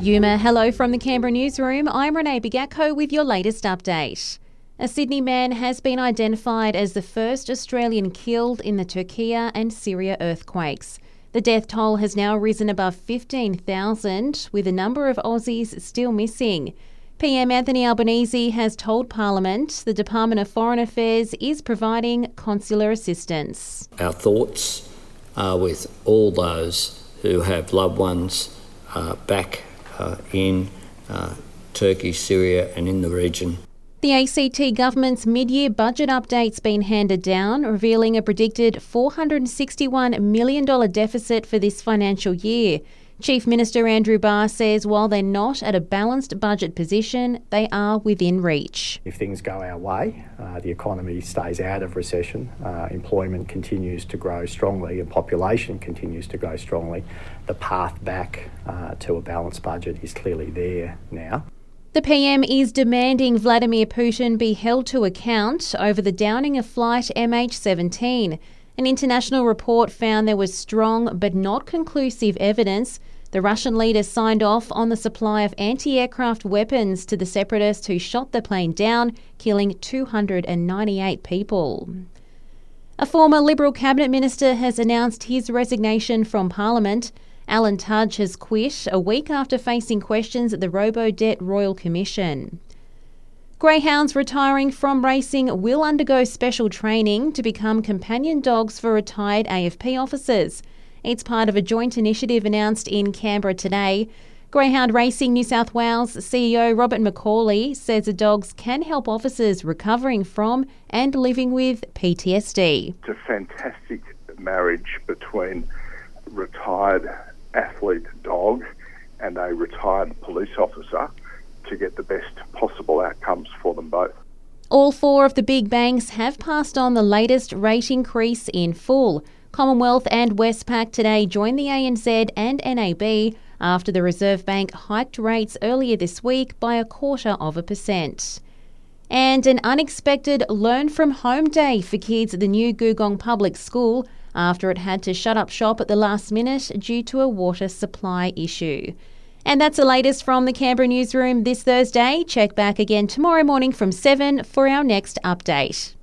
Yuma, hello from the Canberra newsroom. I'm Renee Bigacco with your latest update. A Sydney man has been identified as the first Australian killed in the Turkey and Syria earthquakes. The death toll has now risen above 15,000, with a number of Aussies still missing. PM Anthony Albanese has told Parliament the Department of Foreign Affairs is providing consular assistance. Our thoughts are with all those who have loved ones uh, back in uh, Turkey, Syria, and in the region. The ACT government's mid year budget update's been handed down, revealing a predicted $461 million deficit for this financial year. Chief Minister Andrew Barr says while they're not at a balanced budget position, they are within reach. If things go our way, uh, the economy stays out of recession, uh, employment continues to grow strongly, and population continues to grow strongly, the path back uh, to a balanced budget is clearly there now. The PM is demanding Vladimir Putin be held to account over the downing of flight MH17. An international report found there was strong but not conclusive evidence the Russian leader signed off on the supply of anti aircraft weapons to the separatists who shot the plane down, killing 298 people. A former Liberal cabinet minister has announced his resignation from Parliament. Alan Tudge has quit a week after facing questions at the Robodebt Royal Commission. Greyhounds retiring from racing will undergo special training to become companion dogs for retired AFP officers. It's part of a joint initiative announced in Canberra today. Greyhound Racing New South Wales CEO Robert Macaulay says the dogs can help officers recovering from and living with PTSD. It's a fantastic marriage between retired athlete dog and a retired police officer to get the best possible outcomes for them both. All four of the big banks have passed on the latest rate increase in full. Commonwealth and Westpac today joined the ANZ and NAB after the Reserve Bank hiked rates earlier this week by a quarter of a percent. And an unexpected learn from home day for kids at the new Googong Public School after it had to shut up shop at the last minute due to a water supply issue. And that's the latest from the Canberra newsroom this Thursday. Check back again tomorrow morning from 7 for our next update.